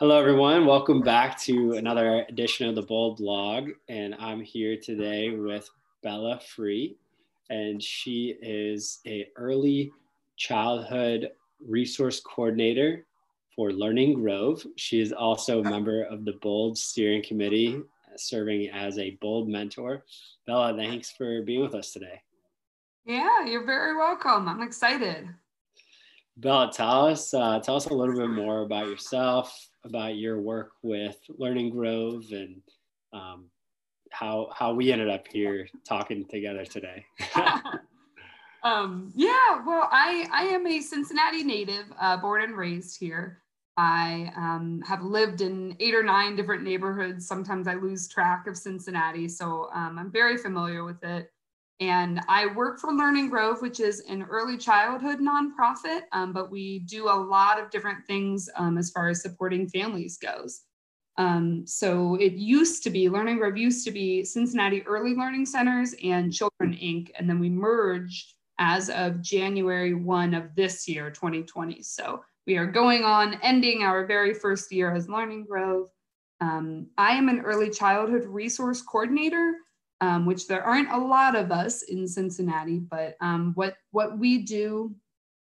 Hello, everyone. Welcome back to another edition of the Bold Blog. And I'm here today with Bella Frueh, and she is a early childhood resource coordinator for Learning Grove. She is also a member of the Bold Steering Committee, serving as a Bold mentor. Bella, thanks for being with us today. Yeah, you're very welcome. I'm excited. Bella, tell us uh, tell us a little bit more about yourself, about your work with Learning Grove, and um, how how we ended up here talking together today. um, yeah, well, I I am a Cincinnati native, uh, born and raised here. I um, have lived in eight or nine different neighborhoods. Sometimes I lose track of Cincinnati, so um, I'm very familiar with it. And I work for Learning Grove, which is an early childhood nonprofit, um, but we do a lot of different things um, as far as supporting families goes. Um, so it used to be, Learning Grove used to be Cincinnati Early Learning Centers and Children Inc. And then we merged as of January 1 of this year, 2020. So we are going on ending our very first year as Learning Grove. Um, I am an early childhood resource coordinator um, which there aren't a lot of us in Cincinnati, but um, what, what we do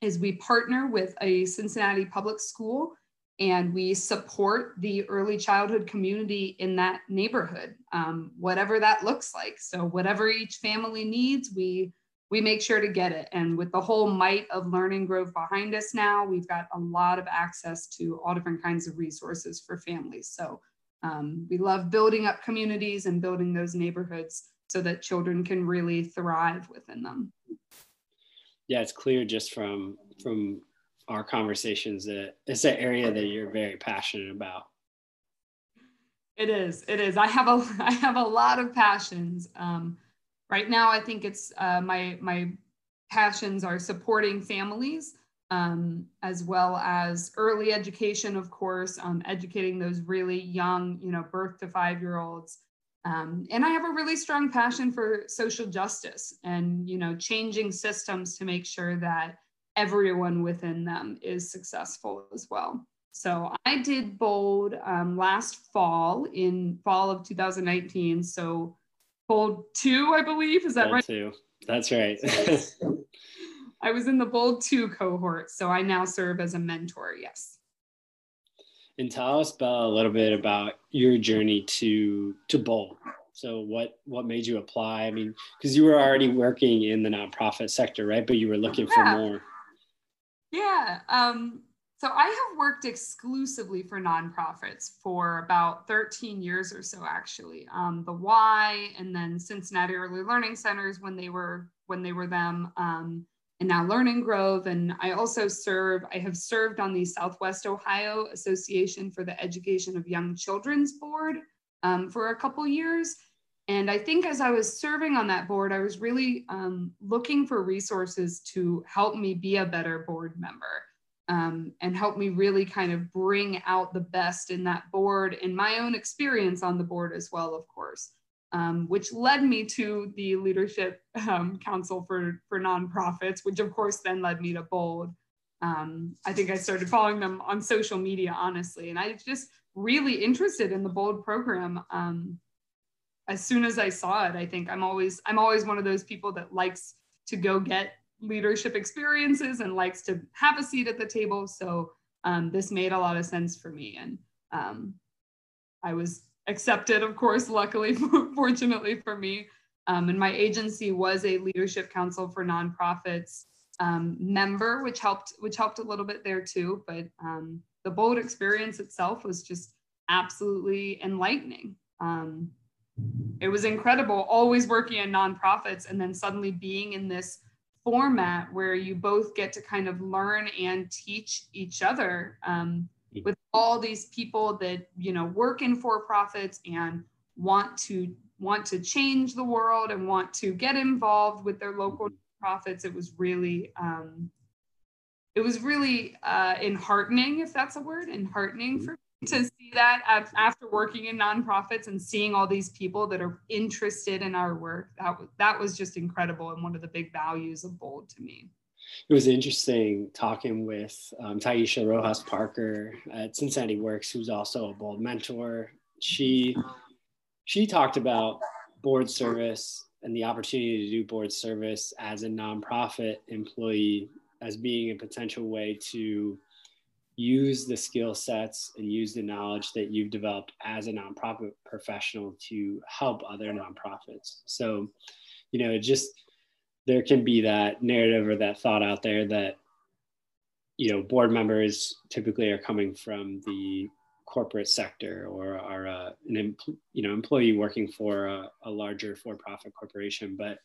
is we partner with a Cincinnati public school and we support the early childhood community in that neighborhood, um, whatever that looks like. So whatever each family needs, we we make sure to get it. And with the whole might of Learning Grove behind us now, we've got a lot of access to all different kinds of resources for families. So um, we love building up communities and building those neighborhoods so that children can really thrive within them. Yeah, it's clear just from from our conversations that it's an area that you're very passionate about. It is. It is. I have a I have a lot of passions. Um, right now, I think it's uh, my my passions are supporting families um, as well as early education, of course, um, educating those really young, you know, birth to five year olds. Um, and I have a really strong passion for social justice and, you know, changing systems to make sure that everyone within them is successful as well. So I did Bold um, last fall in fall of 2019. So Bold two, I believe, is that Bold right? Two. That's right. I was in the Bold 2 cohort, so I now serve as a mentor, yes. And tell us about a little bit about your journey to to Bold. So what what made you apply? I mean, because you were already working in the nonprofit sector, right? But you were looking for more. Yeah. Um, so I have worked exclusively for nonprofits for about 13 years or so, actually. Um, the Y and then Cincinnati Early Learning Centers when they were when they were them. Um, and now Learning Grove. And I also serve, I have served on the Southwest Ohio Association for the Education of Young Children's Board um, for a couple years. And I think as I was serving on that board, I was really um, looking for resources to help me be a better board member um, and help me really kind of bring out the best in that board and my own experience on the board as well, of course um, which led me to the Leadership um, Council for, for Nonprofits, which of course then led me to Bold. Um, I think I started following them on social media, honestly, and I just really interested in the Bold program. Um, as soon as I saw it, I think I'm always I'm always one of those people that likes to go get leadership experiences and likes to have a seat at the table. So um, this made a lot of sense for me, and um, I was accepted, of course, luckily, fortunately for me. Um, and my agency was a leadership council for nonprofits um, member, which helped, which helped a little bit there too. But um, the bold experience itself was just absolutely enlightening. Um, it was incredible, always working in nonprofits and then suddenly being in this format where you both get to kind of learn and teach each other um, with all these people that you know work in for profits and want to want to change the world and want to get involved with their local profits it was really um, it was really uh, enheartening if that's a word enheartening for me to see that after working in nonprofits and seeing all these people that are interested in our work. That, that was just incredible and one of the big values of bold to me it was interesting talking with um, Taisha Rojas Parker at Cincinnati Works, who's also a bold mentor. She she talked about board service and the opportunity to do board service as a nonprofit employee as being a potential way to use the skill sets and use the knowledge that you've developed as a nonprofit professional to help other nonprofits. So, you know, just there can be that narrative or that thought out there that you know board members typically are coming from the corporate sector or are uh, an you know employee working for a, a larger for-profit corporation. But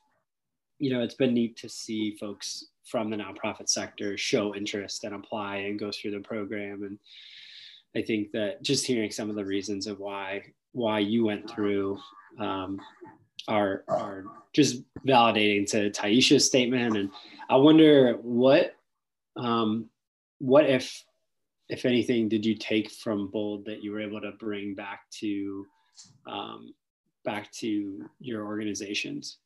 you know it's been neat to see folks from the nonprofit sector show interest and apply and go through the program. And i think that just hearing some of the reasons of why why you went through um, are are just validating to taisha's statement. And i wonder what um, what if if anything did you take from bold that you were able to bring back to um, back to your organizations?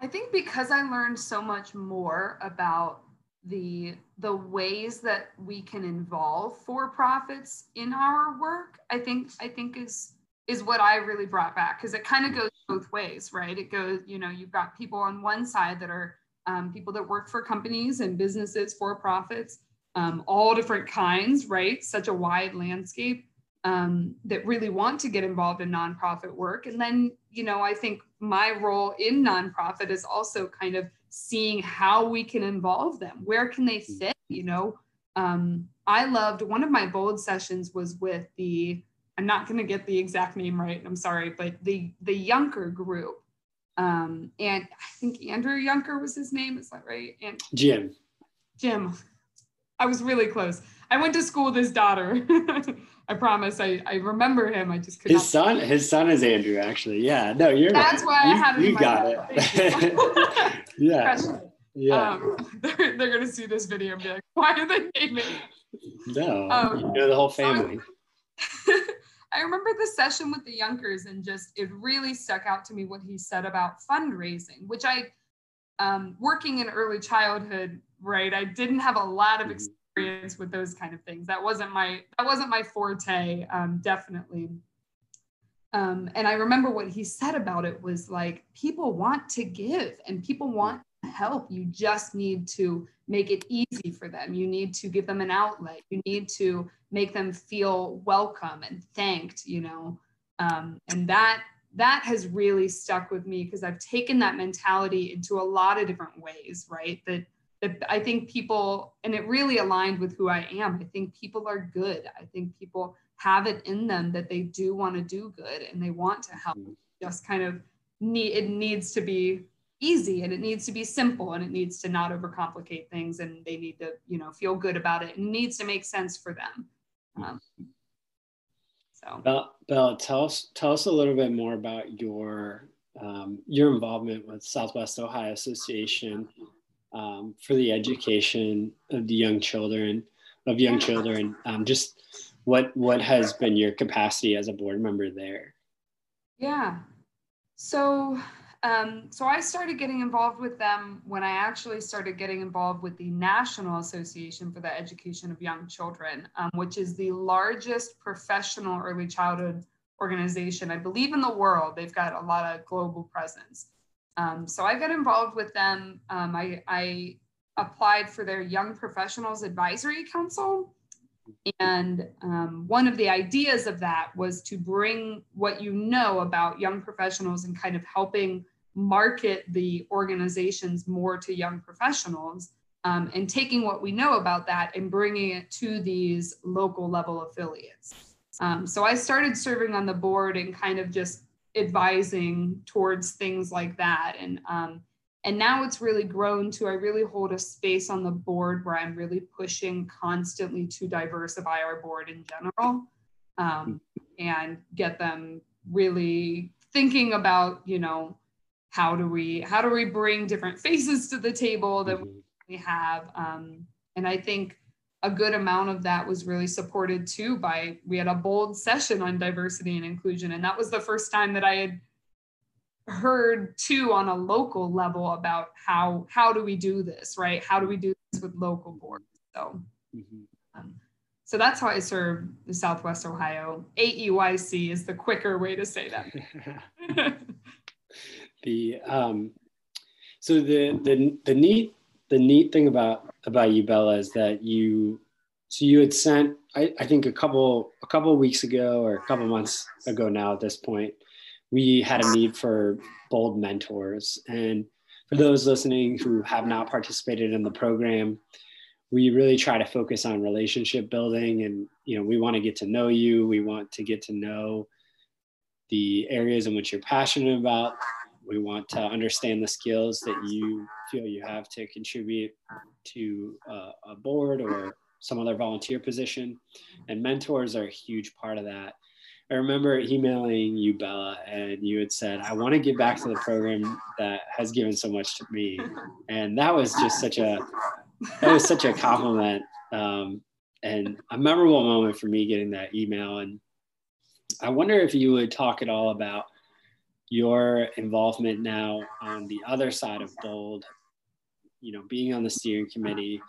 I think because I learned so much more about the the ways that we can involve for profits in our work, I think I think is is what I really brought back because it kind of goes both ways, right? It goes, you know, you've got people on one side that are um, people that work for companies and businesses for profits, um, all different kinds, right? Such a wide landscape um, that really want to get involved in nonprofit work. And then, you know, I think my role in nonprofit is also kind of seeing how we can involve them. Where can they fit? You know, um, I loved one of my bold sessions was with the. I'm not going to get the exact name right. I'm sorry, but the the Yunker group, um, and I think Andrew Yunker was his name. Is that right? And Jim. Jim. I was really close. I went to school with his daughter. I promise. I, I remember him. I just could his son. His son is Andrew. Actually, yeah. No, you're. That's right. why I had it. You got it. yeah. Yeah. Um, they're, they're gonna see this video and be like, "Why are they naming?" No, um, you know the whole family. So I remember the session with the Yunkers, and just it really stuck out to me what he said about fundraising, which I, um, working in early childhood, right? I didn't have a lot of mm-hmm. experience with those kind of things. That wasn't my that wasn't my forte, um, definitely. Um, and I remember what he said about it was like people want to give and people want help. You just need to make it easy for them. You need to give them an outlet. You need to make them feel welcome and thanked. You know, um, and that that has really stuck with me because I've taken that mentality into a lot of different ways. Right, that that I think people, and it really aligned with who I am. I think people are good. I think people have it in them that they do want to do good and they want to help. Mm-hmm. Just kind of need it needs to be easy and it needs to be simple and it needs to not overcomplicate things and they need to you know feel good about it and it needs to make sense for them. Um, so, Bella, Bella, tell us tell us a little bit more about your um, your involvement with Southwest Ohio Association um, for the education of the young children of young children. Um, just what what has been your capacity as a board member there? Yeah. So um, so i started getting involved with them when i actually started getting involved with the national association for the education of young children um, which is the largest professional early childhood organization i believe in the world they've got a lot of global presence um, so I got involved with them. Um, I, I, applied for their Young Professionals Advisory Council. And um, one of the ideas of that was to bring what you know about young professionals and kind of helping market the organizations more to young professionals um, and taking what we know about that and bringing it to these local level affiliates. Um, so I started serving on the board and kind of just advising towards things like that and um, and now it's really grown to i really hold a space on the board where i'm really pushing constantly to diversify our board in general um, and get them really thinking about you know how do we how do we bring different faces to the table that mm-hmm. we have um, and i think a good amount of that was really supported too by we had a bold session on diversity and inclusion and that was the first time that i had heard too on a local level about how how do we do this right? How do we do this with local boards so. Mm-hmm. um, so that's how i serve the southwest ohio. Aeyc is the quicker way to say that. The um so the the the neat the neat thing about about you bella is that you so you had sent I, I think a couple a couple weeks ago or a couple months ago now at this point we had a need for bold mentors. And for those listening who have not participated in the program, we really try to focus on relationship building and you know we want to get to know you. We want to get to know the areas in which you're passionate about. We want to understand the skills that you feel you have to contribute to uh, a board or some other volunteer position. And mentors are a huge part of that I remember emailing you, Bella, and you had said, I want to give back to the program that has given so much to me. And that was just such a, that was such a compliment. Um, and a memorable moment for me getting that email. And I wonder if you would talk at all about your involvement now on the other side of Bold, you know, being on the steering committee,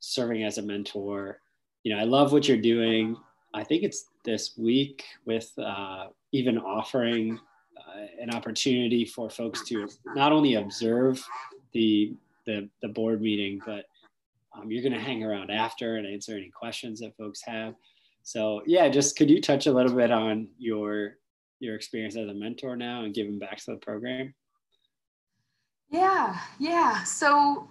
serving as a mentor. You know, I love what you're doing. I think it's this week with uh, even offering uh, an opportunity for folks to not only observe the the, the board meeting, but um, you're going to hang around after and answer any questions that folks have. So yeah, just could you touch a little bit on your your experience as a mentor now and giving back to the program? Yeah, yeah. So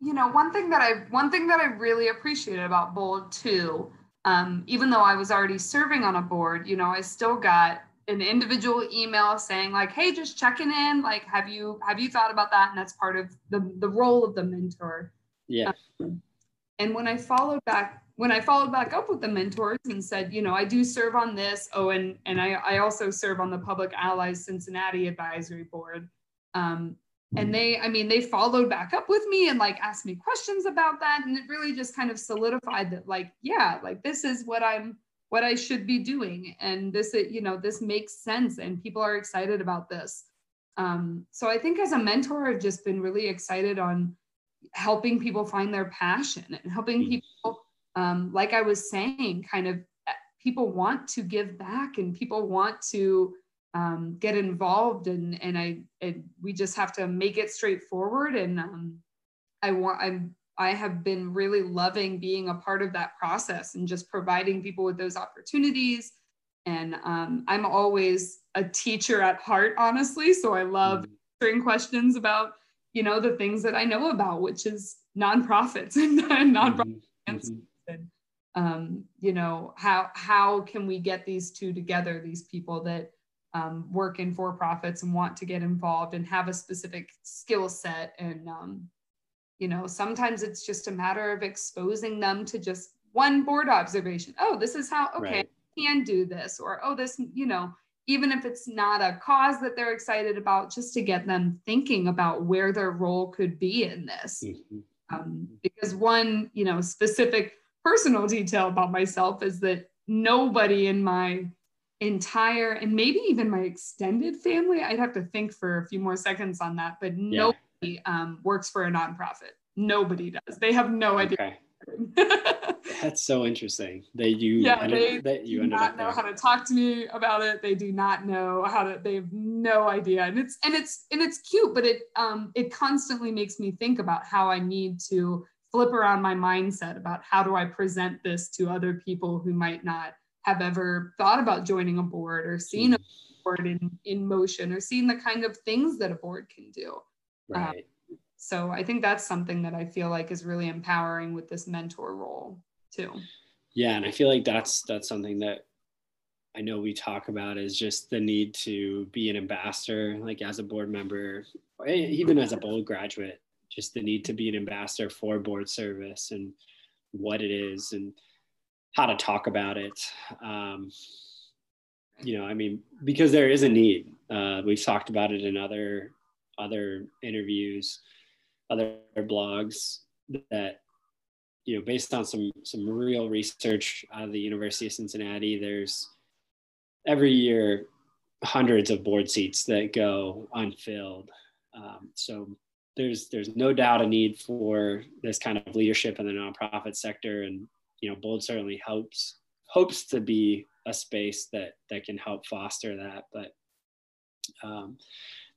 you know, one thing that I one thing that I really appreciated about Bold too um, even though I was already serving on a board, you know, I still got an individual email saying like, "Hey, just checking in. Like, have you have you thought about that?" And that's part of the the role of the mentor. Yeah. Um, and when I followed back, when I followed back up with the mentors and said, you know, I do serve on this. Oh, and and I I also serve on the Public Allies Cincinnati Advisory Board. Um, and they i mean they followed back up with me and like asked me questions about that. And it really just kind of solidified that like yeah like this is what i'm what i should be doing. And this you know this makes sense and people are excited about this. Um, so i think as a mentor i've just been really excited on helping people find their passion and helping mm. people um, like i was saying kind of eh, people want to give back and people want to um, get involved and and I and we just have to make it straightforward. And um, I want I'm I have been really loving being a part of that process and just providing people with those opportunities. And um, I'm always a teacher at heart honestly. So I love mm-hmm. answering questions about you know the things that I know about which is nonprofits and, and nonprofit mm-hmm. and um, you know how how can we get these two together these people that um, work in for profits and want to get involved and have a specific skill set and um, you know sometimes it's just a matter of exposing them to just one board observation oh this is how okay right. I can do this or oh this you know even if it's not a cause that they're excited about just to get them thinking about where their role could be in this mm-hmm. um, because one you know specific personal detail about myself is that nobody in my entire and maybe even my extended family. I'd have to think for a few more seconds on that but yeah. nobody um, works for a nonprofit. Nobody does. They have no idea. Okay. that's so interesting they you yeah they do not know how to talk to me about it. They do not know how to they have no idea. And it's and it's and it's cute but it um it constantly makes me think about how i need to flip around my mindset about how do i present this to other people who might not have ever thought about joining a board or seen a board in, in motion or seen the kind of things that a board can do. Um, right. Um, so I think that's something that I feel like is really empowering with this mentor role too. Yeah, and I feel like that's that's something that I know we talk about is just the need to be an ambassador, like as a board member, even as a bold graduate, just the need to be an ambassador for board service and what it is and how to talk about it. Um, you know, I mean, because there is a need. Uh, we've talked about it in other other interviews, other blogs that you know, based on some some real research out of the University of Cincinnati, there's every year hundreds of board seats that go unfilled. Um, so there's there's no doubt a need for this kind of leadership in the nonprofit sector, and you know, Bold certainly helps hopes to be a space that that can help foster that. But um,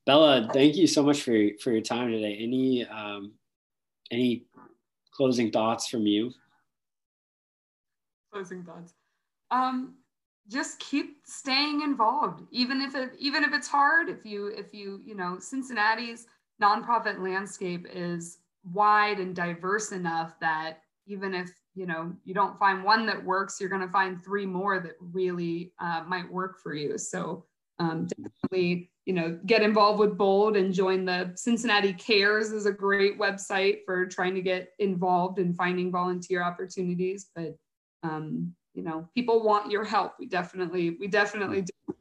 Bella, thank you so much for for your time today. Any um, any closing thoughts from you? Closing thoughts. Um, just keep staying involved, even if it even if it's hard. If you if you you know Cincinnati's nonprofit landscape is wide and diverse enough that even if you know you don't find one that works you're going to find three more that really uh, might work for you. So um, definitely you know get involved with bold and join the cincinnati cares is a great website for trying to get involved in finding volunteer opportunities but um, you know people want your help. We definitely we definitely do